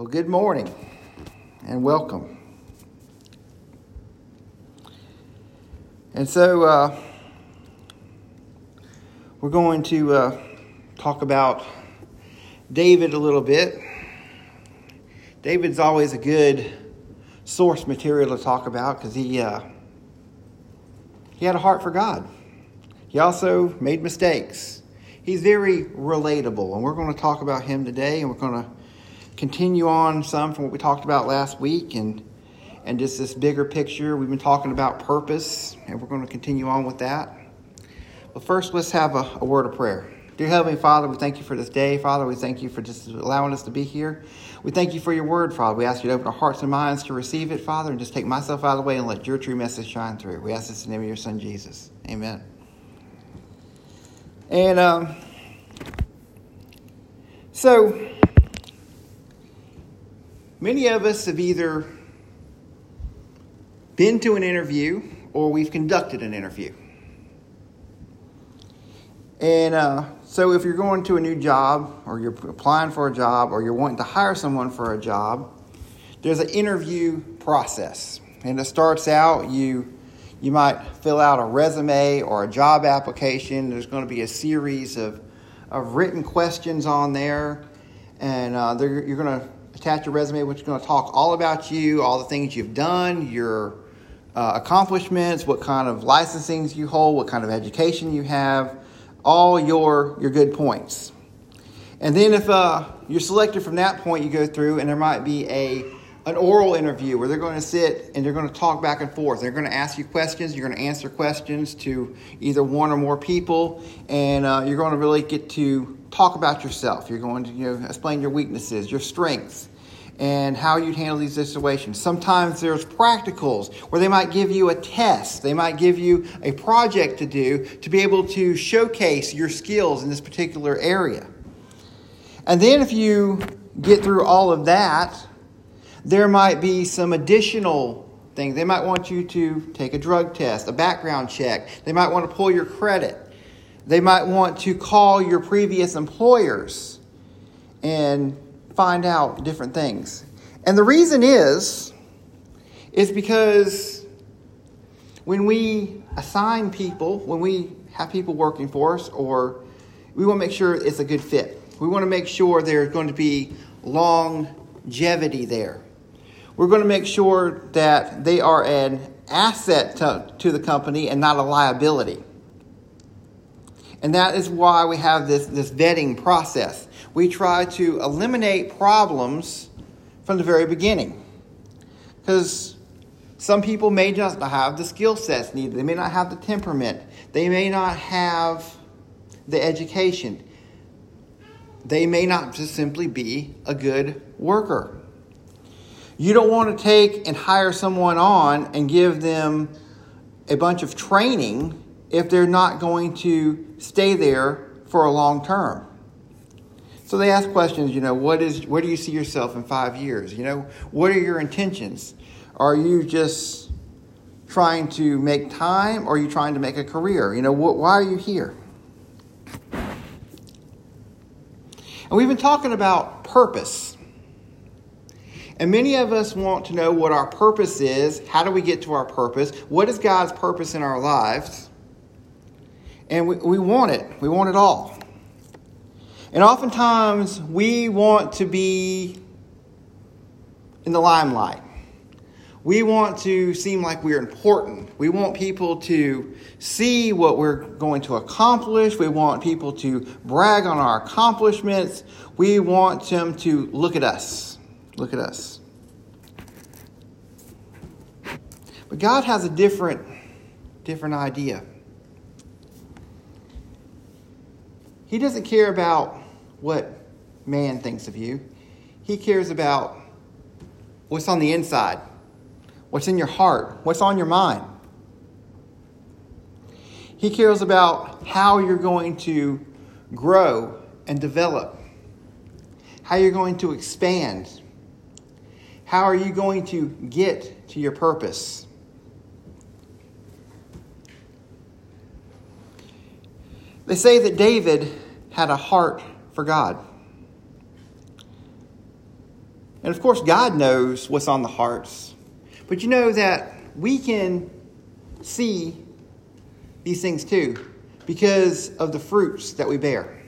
Well, good morning and welcome. And so uh, we're going to uh, talk about David a little bit. David's always a good source material to talk about because he, uh, he had a heart for God. He also made mistakes. He's very relatable, and we're going to talk about him today, and we're going to continue on some from what we talked about last week and and just this bigger picture. We've been talking about purpose, and we're going to continue on with that. But first, let's have a, a word of prayer. Dear Heavenly Father, we thank you for this day. Father, we thank you for just allowing us to be here. We thank you for your word, Father. We ask you to open our hearts and minds to receive it, Father, and just take myself out of the way and let your true message shine through. We ask this in the name of your Son, Jesus. Amen. And um, so, Many of us have either been to an interview or we've conducted an interview. And uh, so, if you're going to a new job, or you're applying for a job, or you're wanting to hire someone for a job, there's an interview process. And it starts out, you, you might fill out a resume or a job application. There's going to be a series of, of written questions on there, and uh, you're going to attach your resume, which is going to talk all about you, all the things you've done, your uh, accomplishments, what kind of licensings you hold, what kind of education you have, all your, your good points. And then if uh, you're selected from that point, you go through, and there might be a an oral interview where they're going to sit and they're going to talk back and forth. They're going to ask you questions. You're going to answer questions to either one or more people, and uh, you're going to really get to talk about yourself. You're going to you know, explain your weaknesses, your strengths, and how you'd handle these situations. Sometimes there's practicals where they might give you a test, they might give you a project to do to be able to showcase your skills in this particular area. And then if you get through all of that, there might be some additional things. They might want you to take a drug test, a background check. They might want to pull your credit. They might want to call your previous employers and find out different things. And the reason is is because when we assign people, when we have people working for us or we want to make sure it's a good fit. We want to make sure there's going to be longevity there. We're going to make sure that they are an asset to, to the company and not a liability. And that is why we have this, this vetting process. We try to eliminate problems from the very beginning. Because some people may just not have the skill sets needed, they may not have the temperament, they may not have the education, they may not just simply be a good worker. You don't want to take and hire someone on and give them a bunch of training if they're not going to stay there for a long term. So they ask questions, you know, what is where do you see yourself in 5 years? You know, what are your intentions? Are you just trying to make time or are you trying to make a career? You know, wh- why are you here? And we've been talking about purpose. And many of us want to know what our purpose is. How do we get to our purpose? What is God's purpose in our lives? And we, we want it. We want it all. And oftentimes we want to be in the limelight. We want to seem like we're important. We want people to see what we're going to accomplish. We want people to brag on our accomplishments. We want them to look at us. Look at us. But God has a different different idea. He doesn't care about what man thinks of you. He cares about what's on the inside, what's in your heart, what's on your mind. He cares about how you're going to grow and develop, how you're going to expand, how are you going to get to your purpose. They say that David had a heart for God. And of course, God knows what's on the hearts. But you know that we can see these things too because of the fruits that we bear.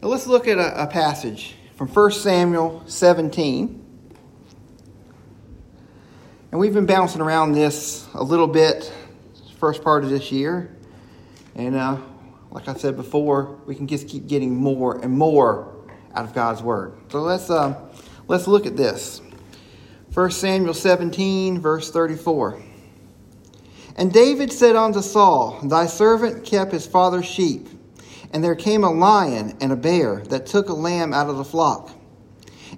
Now let's look at a, a passage from 1 Samuel 17. And we've been bouncing around this a little bit first part of this year. And uh, like I said before, we can just keep getting more and more out of God's Word. So let's, uh, let's look at this. 1 Samuel 17, verse 34. And David said unto Saul, Thy servant kept his father's sheep. And there came a lion and a bear that took a lamb out of the flock.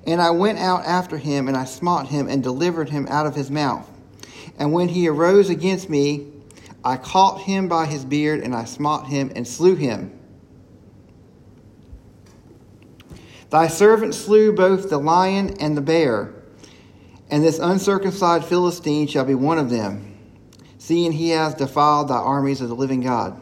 And I went out after him, and I smote him, and delivered him out of his mouth. And when he arose against me, I caught him by his beard, and I smote him, and slew him. Thy servant slew both the lion and the bear, and this uncircumcised Philistine shall be one of them, seeing he has defiled thy armies of the living God.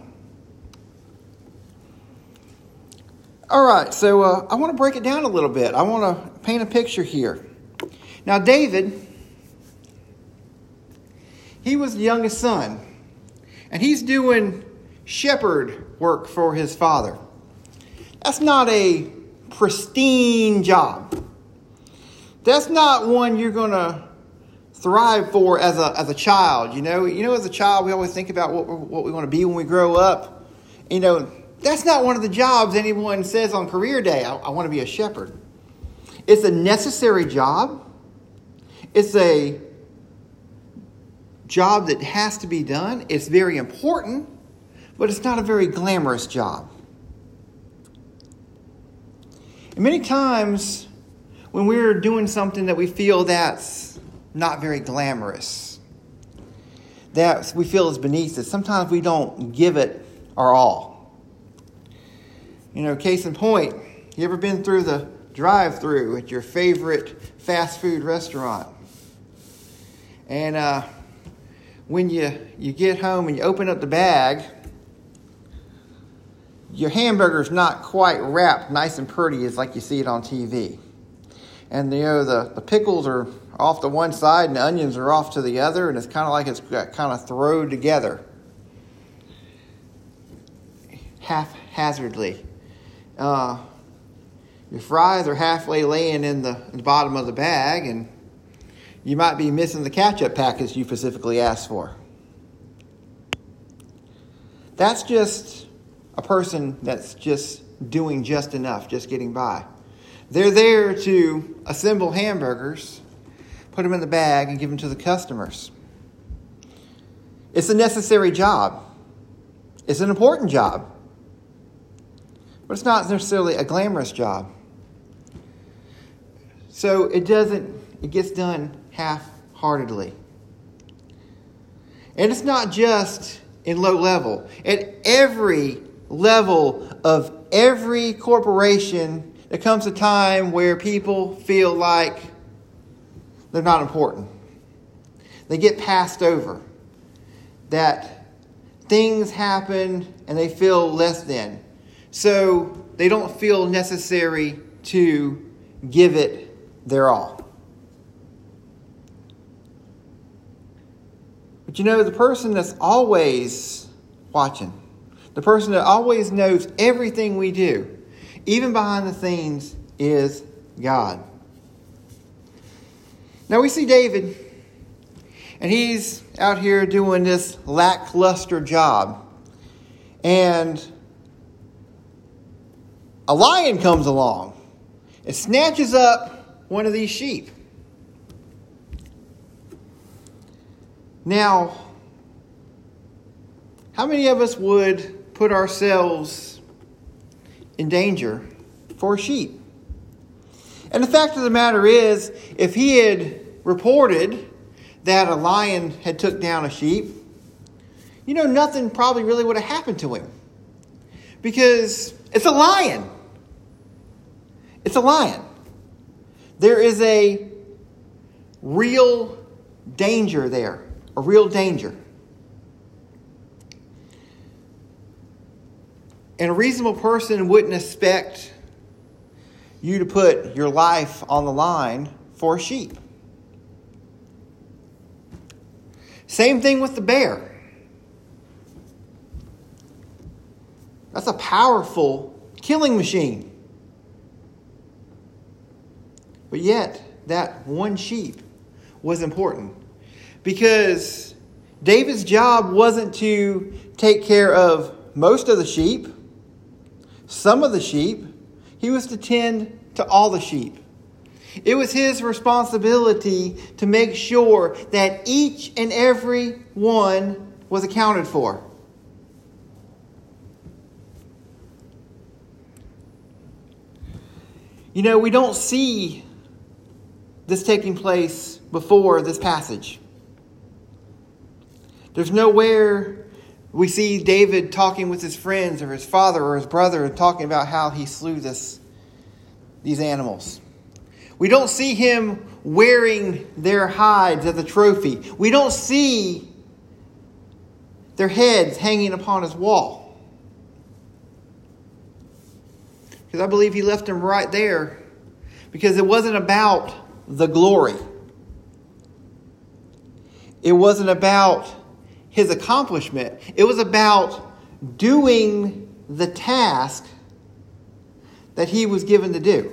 All right, so uh, I want to break it down a little bit. I want to paint a picture here. Now, David, he was the youngest son, and he's doing shepherd work for his father. That's not a pristine job. That's not one you're going to thrive for as a, as a child. You know, you know, as a child, we always think about what, what we want to be when we grow up. You know, that's not one of the jobs anyone says on career day. I, I want to be a shepherd. It's a necessary job. It's a job that has to be done. It's very important, but it's not a very glamorous job. And many times when we're doing something that we feel that's not very glamorous, that we feel is beneath us, sometimes we don't give it our all. You know, case in point, you ever been through the drive through at your favorite fast food restaurant? And uh, when you, you get home and you open up the bag, your hamburger's not quite wrapped nice and pretty as like you see it on TV. And you know, the, the pickles are off to one side and the onions are off to the other, and it's kind of like it's kind of thrown together haphazardly. Uh, your fries are halfway laying in the, in the bottom of the bag, and you might be missing the catch up package you specifically asked for. That's just a person that's just doing just enough, just getting by. They're there to assemble hamburgers, put them in the bag, and give them to the customers. It's a necessary job, it's an important job. But it's not necessarily a glamorous job. So it doesn't, it gets done half heartedly. And it's not just in low level. At every level of every corporation, there comes a time where people feel like they're not important. They get passed over. That things happen and they feel less than. So they don't feel necessary to give it their all. But you know, the person that's always watching, the person that always knows everything we do, even behind the scenes, is God. Now we see David, and he's out here doing this lackluster job. And a lion comes along and snatches up one of these sheep. Now, how many of us would put ourselves in danger for a sheep? And the fact of the matter is, if he had reported that a lion had took down a sheep, you know, nothing probably really would have happened to him. Because it's a lion. It's a lion. There is a real danger there, a real danger. And a reasonable person wouldn't expect you to put your life on the line for a sheep. Same thing with the bear. That's a powerful killing machine. But yet, that one sheep was important because David's job wasn't to take care of most of the sheep, some of the sheep, he was to tend to all the sheep. It was his responsibility to make sure that each and every one was accounted for. You know, we don't see this taking place before this passage. There's nowhere we see David talking with his friends or his father or his brother and talking about how he slew this, these animals. We don't see him wearing their hides as a trophy. We don't see their heads hanging upon his wall. Because I believe he left them right there because it wasn't about the glory. It wasn't about his accomplishment. It was about doing the task that he was given to do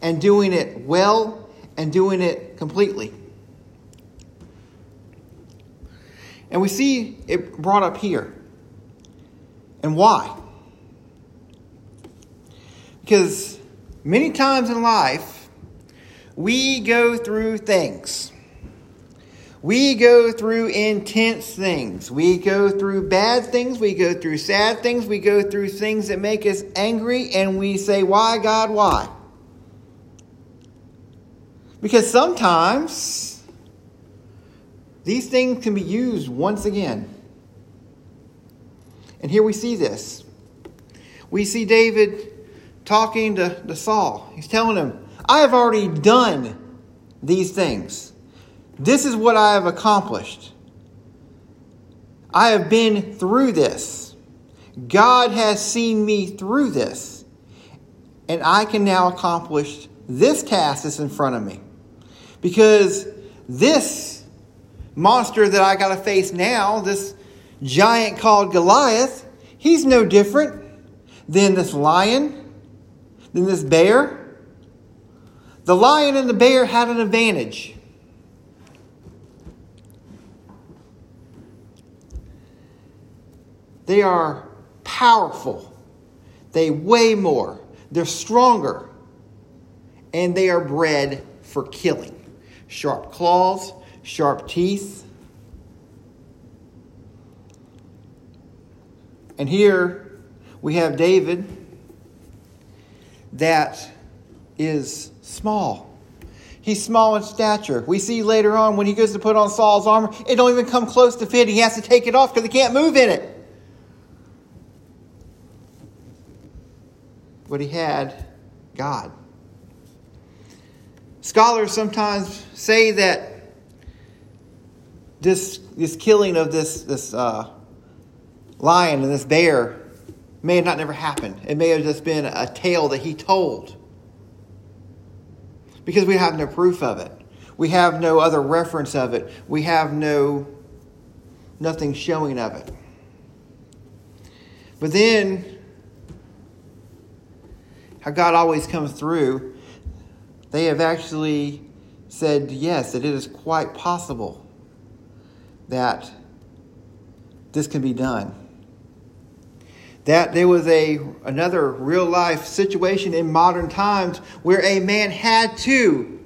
and doing it well and doing it completely. And we see it brought up here. And why? Because many times in life, we go through things. We go through intense things. We go through bad things. We go through sad things. We go through things that make us angry, and we say, Why, God, why? Because sometimes these things can be used once again. And here we see this. We see David talking to, to Saul. He's telling him, I have already done these things. This is what I have accomplished. I have been through this. God has seen me through this. And I can now accomplish this task that's in front of me. Because this monster that I got to face now, this giant called Goliath, he's no different than this lion, than this bear. The lion and the bear had an advantage. They are powerful. They weigh more. They're stronger. And they are bred for killing sharp claws, sharp teeth. And here we have David that is small. He's small in stature. We see later on when he goes to put on Saul's armor, it don't even come close to fit. He has to take it off because he can't move in it. But he had God. Scholars sometimes say that this, this killing of this, this uh, lion and this bear may have not never happened. It may have just been a tale that he told. Because we have no proof of it. We have no other reference of it. We have no nothing showing of it. But then how God always comes through they have actually said yes, that it is quite possible that this can be done. That there was a another real life situation in modern times where a man had to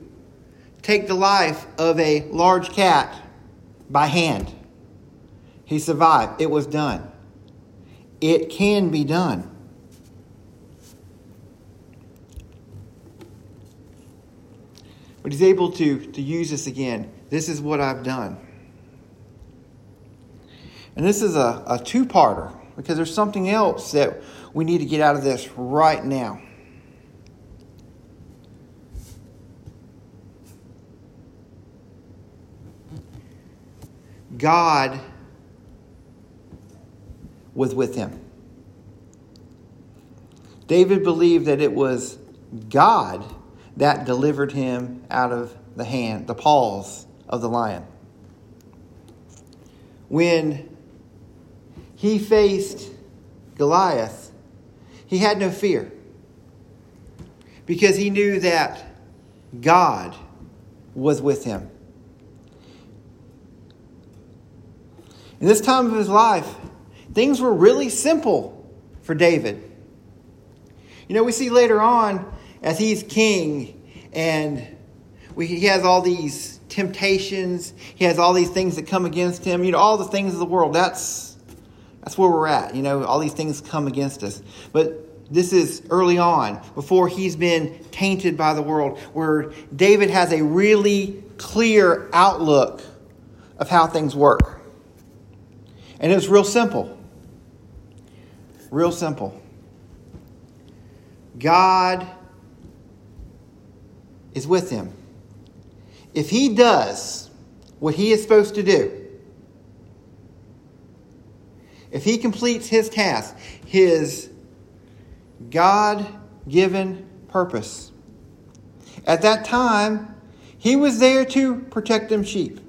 take the life of a large cat by hand. He survived. It was done. It can be done. But he's able to, to use this again. This is what I've done. And this is a, a two parter because there's something else that we need to get out of this right now. God was with him. David believed that it was God that delivered him out of the hand, the paws of the lion. When he faced Goliath, he had no fear because he knew that God was with him. In this time of his life, things were really simple for David. You know, we see later on as he's king and we, he has all these temptations, he has all these things that come against him, you know, all the things of the world. That's that's where we're at. You know, all these things come against us. But this is early on, before he's been tainted by the world, where David has a really clear outlook of how things work. And it's real simple. Real simple. God is with him. If he does what he is supposed to do, if he completes his task, his God given purpose, at that time, he was there to protect them sheep.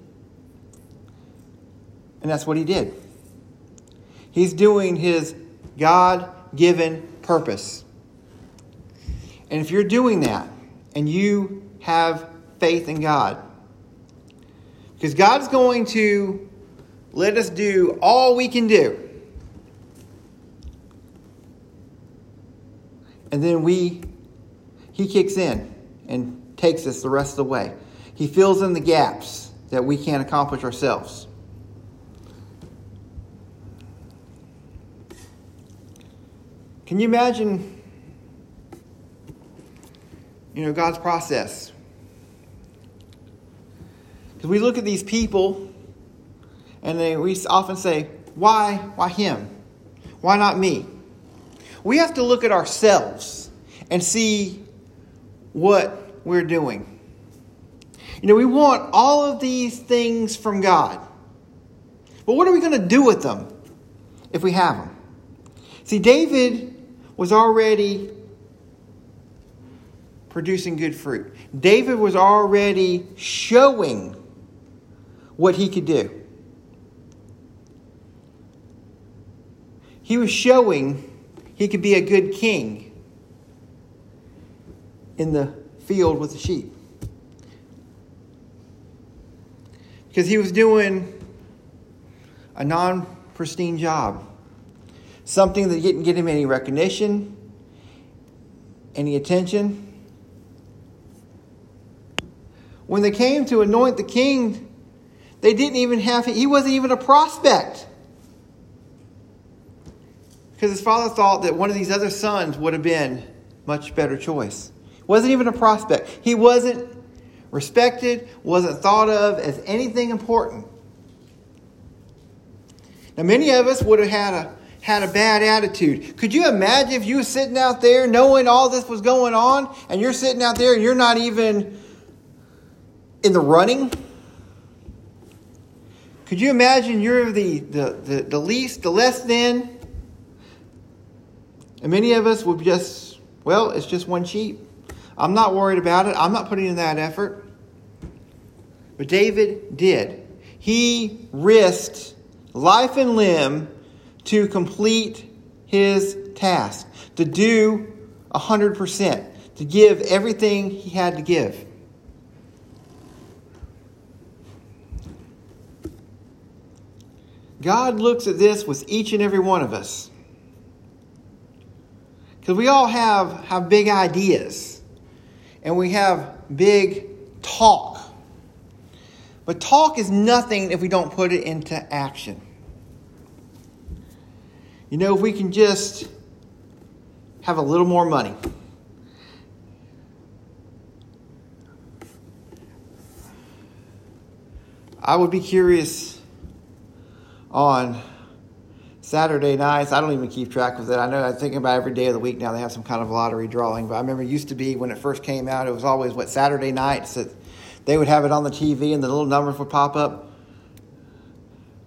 And that's what he did. He's doing his God given purpose. And if you're doing that and you have faith in God, because God's going to let us do all we can do. And then we, he kicks in and takes us the rest of the way. He fills in the gaps that we can't accomplish ourselves. Can you imagine, you know, God's process? Because we look at these people and they, we often say, why, why him? Why not me? We have to look at ourselves and see what we're doing. You know, we want all of these things from God. But what are we going to do with them if we have them? See, David was already producing good fruit. David was already showing what he could do. He was showing he could be a good king in the field with the sheep. Because he was doing a non pristine job something that didn't get him any recognition, any attention. When they came to anoint the king, they didn't even have, he wasn't even a prospect. Because his father thought that one of these other sons would have been much better choice. Wasn't even a prospect. He wasn't respected, wasn't thought of as anything important. Now, many of us would have had a had a bad attitude. Could you imagine if you were sitting out there knowing all this was going on and you're sitting out there and you're not even in the running? Could you imagine you're the, the, the, the least, the less than? And many of us would just, well, it's just one sheep. I'm not worried about it. I'm not putting in that effort. But David did. He risked life and limb to complete his task, to do 100%, to give everything he had to give. God looks at this with each and every one of us. Because we all have, have big ideas and we have big talk. But talk is nothing if we don't put it into action. You know, if we can just have a little more money. I would be curious on Saturday nights. I don't even keep track of that. I know I think about every day of the week now. They have some kind of lottery drawing, but I remember it used to be when it first came out. It was always what Saturday nights that they would have it on the TV and the little numbers would pop up.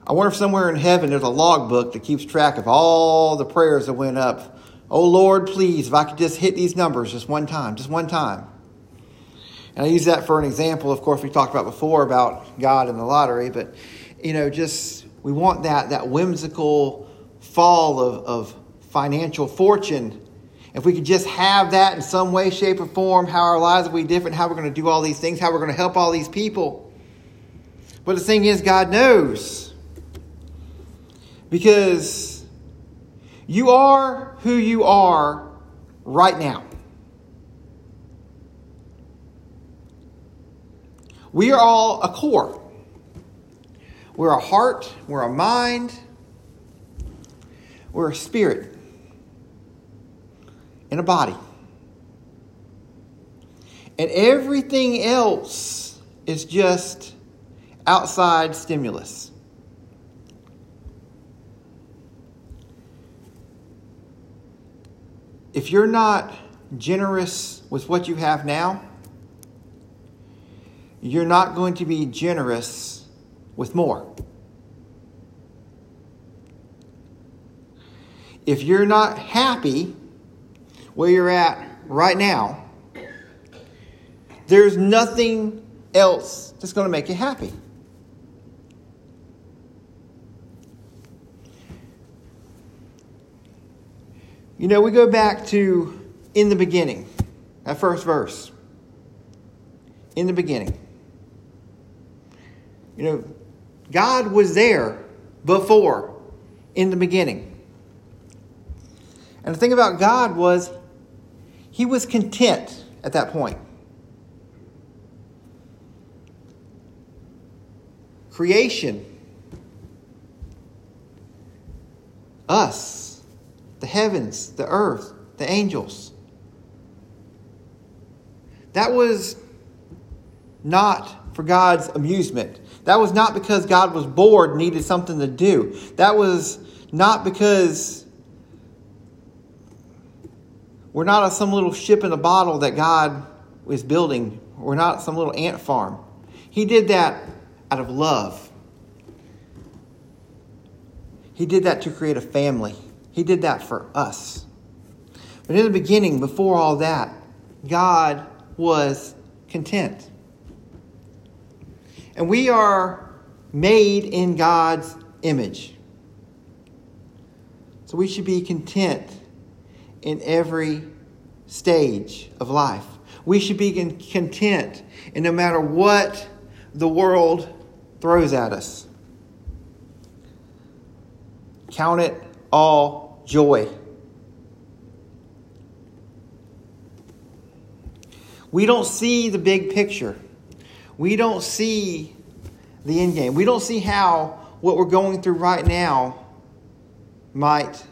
I wonder if somewhere in heaven there's a logbook that keeps track of all the prayers that went up Oh Lord, please, if I could just hit these numbers just one time, just one time. And I use that for an example. Of course, we talked about before about God and the lottery, but you know, just we want that that whimsical fall of, of financial fortune. If we could just have that in some way, shape, or form, how our lives will be different, how we're going to do all these things, how we're going to help all these people. But the thing is, God knows. Because you are who you are right now. We are all a core. We're a heart, we're a mind, we're a spirit, and a body. And everything else is just outside stimulus. If you're not generous with what you have now, you're not going to be generous with more. If you're not happy where you're at right now, there's nothing else that's going to make you happy. You know, we go back to in the beginning, that first verse. In the beginning. You know, God was there before, in the beginning. And the thing about God was, he was content at that point. Creation, us, the heavens, the earth, the angels. That was not for God's amusement. That was not because God was bored, needed something to do. That was not because we're not some little ship in a bottle that God is building. We're not some little ant farm. He did that out of love. He did that to create a family. He did that for us. But in the beginning, before all that, God was content. And we are made in God's image. So we should be content in every stage of life. We should be content in no matter what the world throws at us. Count it all joy. We don't see the big picture we don't see the end game. We don't see how what we're going through right now might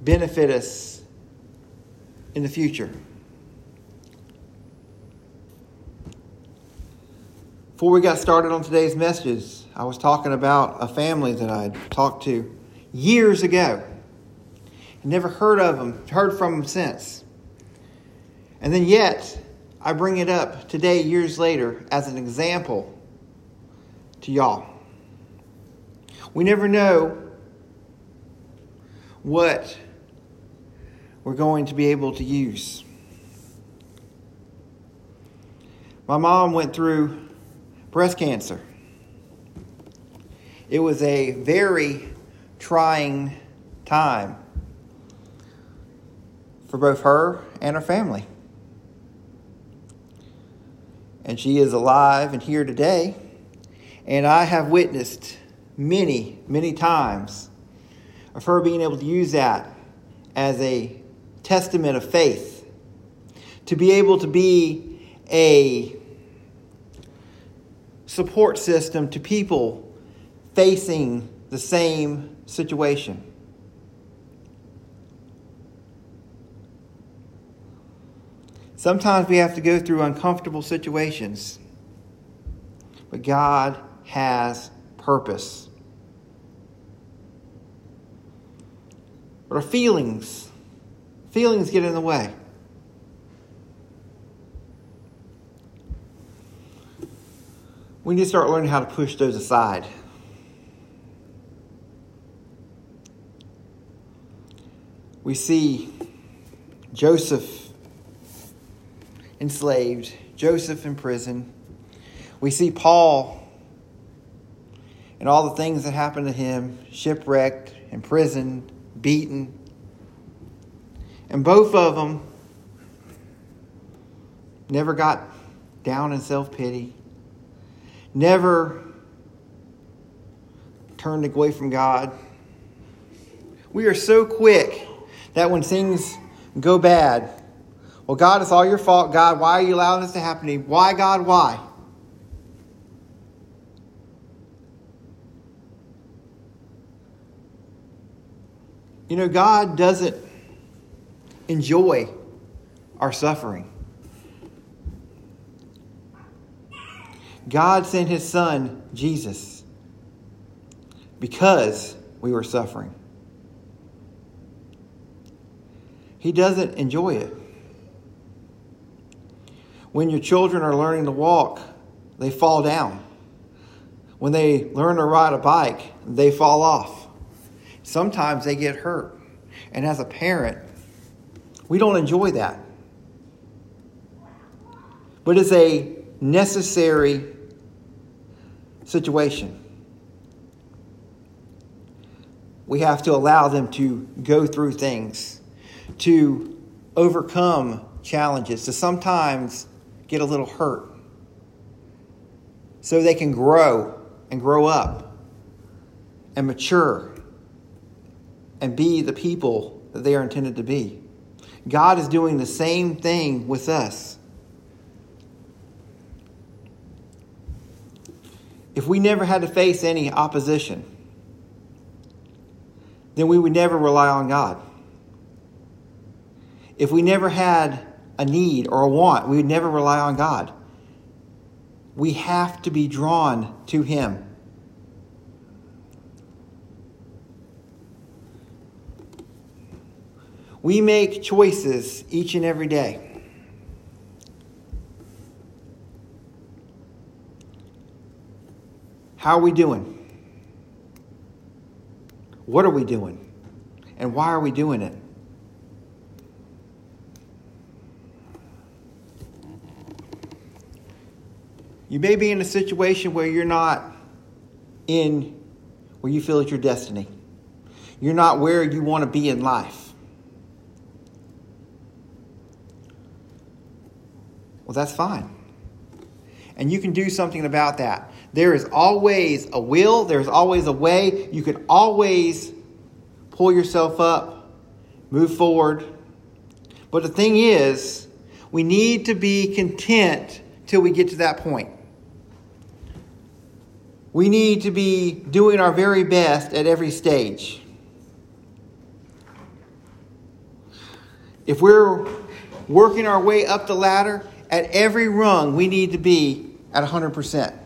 benefit us in the future. Before we got started on today's messages, I was talking about a family that I talked to years ago. Never heard of them, heard from them since. And then yet, I bring it up today, years later, as an example to y'all. We never know what we're going to be able to use. My mom went through breast cancer. It was a very trying time for both her and her family and she is alive and here today. And I have witnessed many, many times of her being able to use that as a testament of faith, to be able to be a support system to people facing the same situation. Sometimes we have to go through uncomfortable situations, but God has purpose. But our feelings, feelings get in the way. We need to start learning how to push those aside. We see Joseph enslaved, Joseph in prison. We see Paul and all the things that happened to him shipwrecked, imprisoned, beaten. And both of them never got down in self pity, never turned away from God. We are so quick that when things go bad, well, God, it's all your fault. God, why are you allowing this to happen to me? Why, God, why? You know, God doesn't enjoy our suffering. God sent his son, Jesus, because we were suffering. He doesn't enjoy it. When your children are learning to walk, they fall down. When they learn to ride a bike, they fall off. Sometimes they get hurt. And as a parent, we don't enjoy that. But it's a necessary situation. We have to allow them to go through things, to overcome challenges, to sometimes get a little hurt, so they can grow and grow up and mature and be the people that they are intended to be. God is doing the same thing with us. If we never had to face any opposition, then we would never rely on God. If we never had a need or a want, we would never rely on God. We have to be drawn to Him. We make choices each and every day. How are we doing? What are we doing? And why are we doing it? You may be in a situation where you're not in where you feel it's your destiny. You're not where you want to be in life. Well, that's fine. And you can do something about that. There is always a will, there's always a way. You can always pull yourself up, move forward. But the thing is, we need to be content till we get to that point. We need to be doing our very best at every stage. If we're working our way up the ladder, at every rung, we need to be at 100%.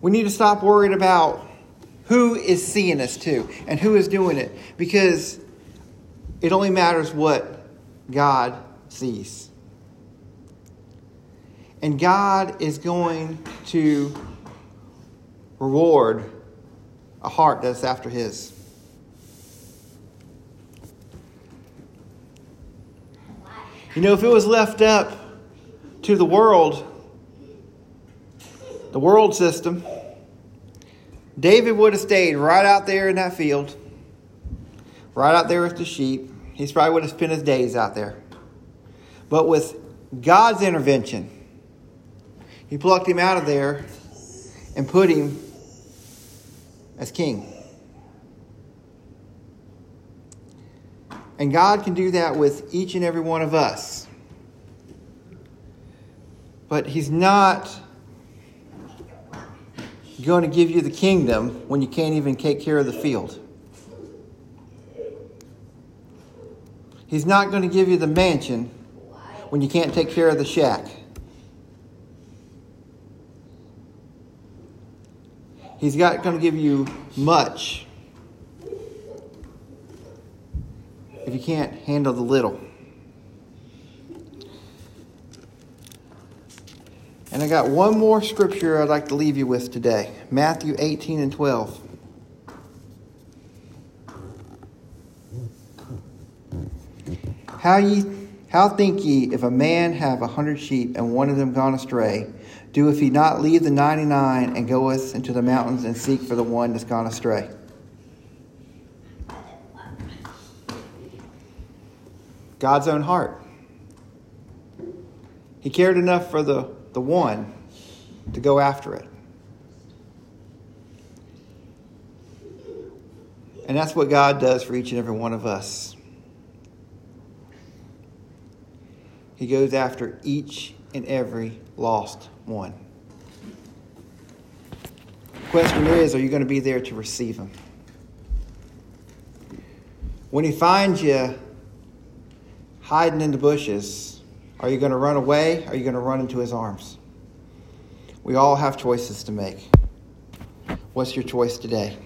We need to stop worrying about who is seeing us too and who is doing it because it only matters what God sees. And God is going to reward a heart that's after His. You know, if it was left up to the world, the world system, David would have stayed right out there in that field, right out there with the sheep. He probably would have spent his days out there. But with God's intervention, he plucked him out of there and put him as king. And God can do that with each and every one of us. But He's not going to give you the kingdom when you can't even take care of the field. He's not going to give you the mansion when you can't take care of the shack. He's not going to give you much if you can't handle the little. And I got one more scripture I'd like to leave you with today Matthew 18 and 12. How ye how think ye if a man have a hundred sheep and one of them gone astray, doeth he not leave the ninety nine and goeth into the mountains and seek for the one that's gone astray? God's own heart. He cared enough for the, the one to go after it. And that's what God does for each and every one of us. He goes after each and every lost one. The question is are you going to be there to receive him? When he finds you hiding in the bushes, are you going to run away? Are you going to run into his arms? We all have choices to make. What's your choice today?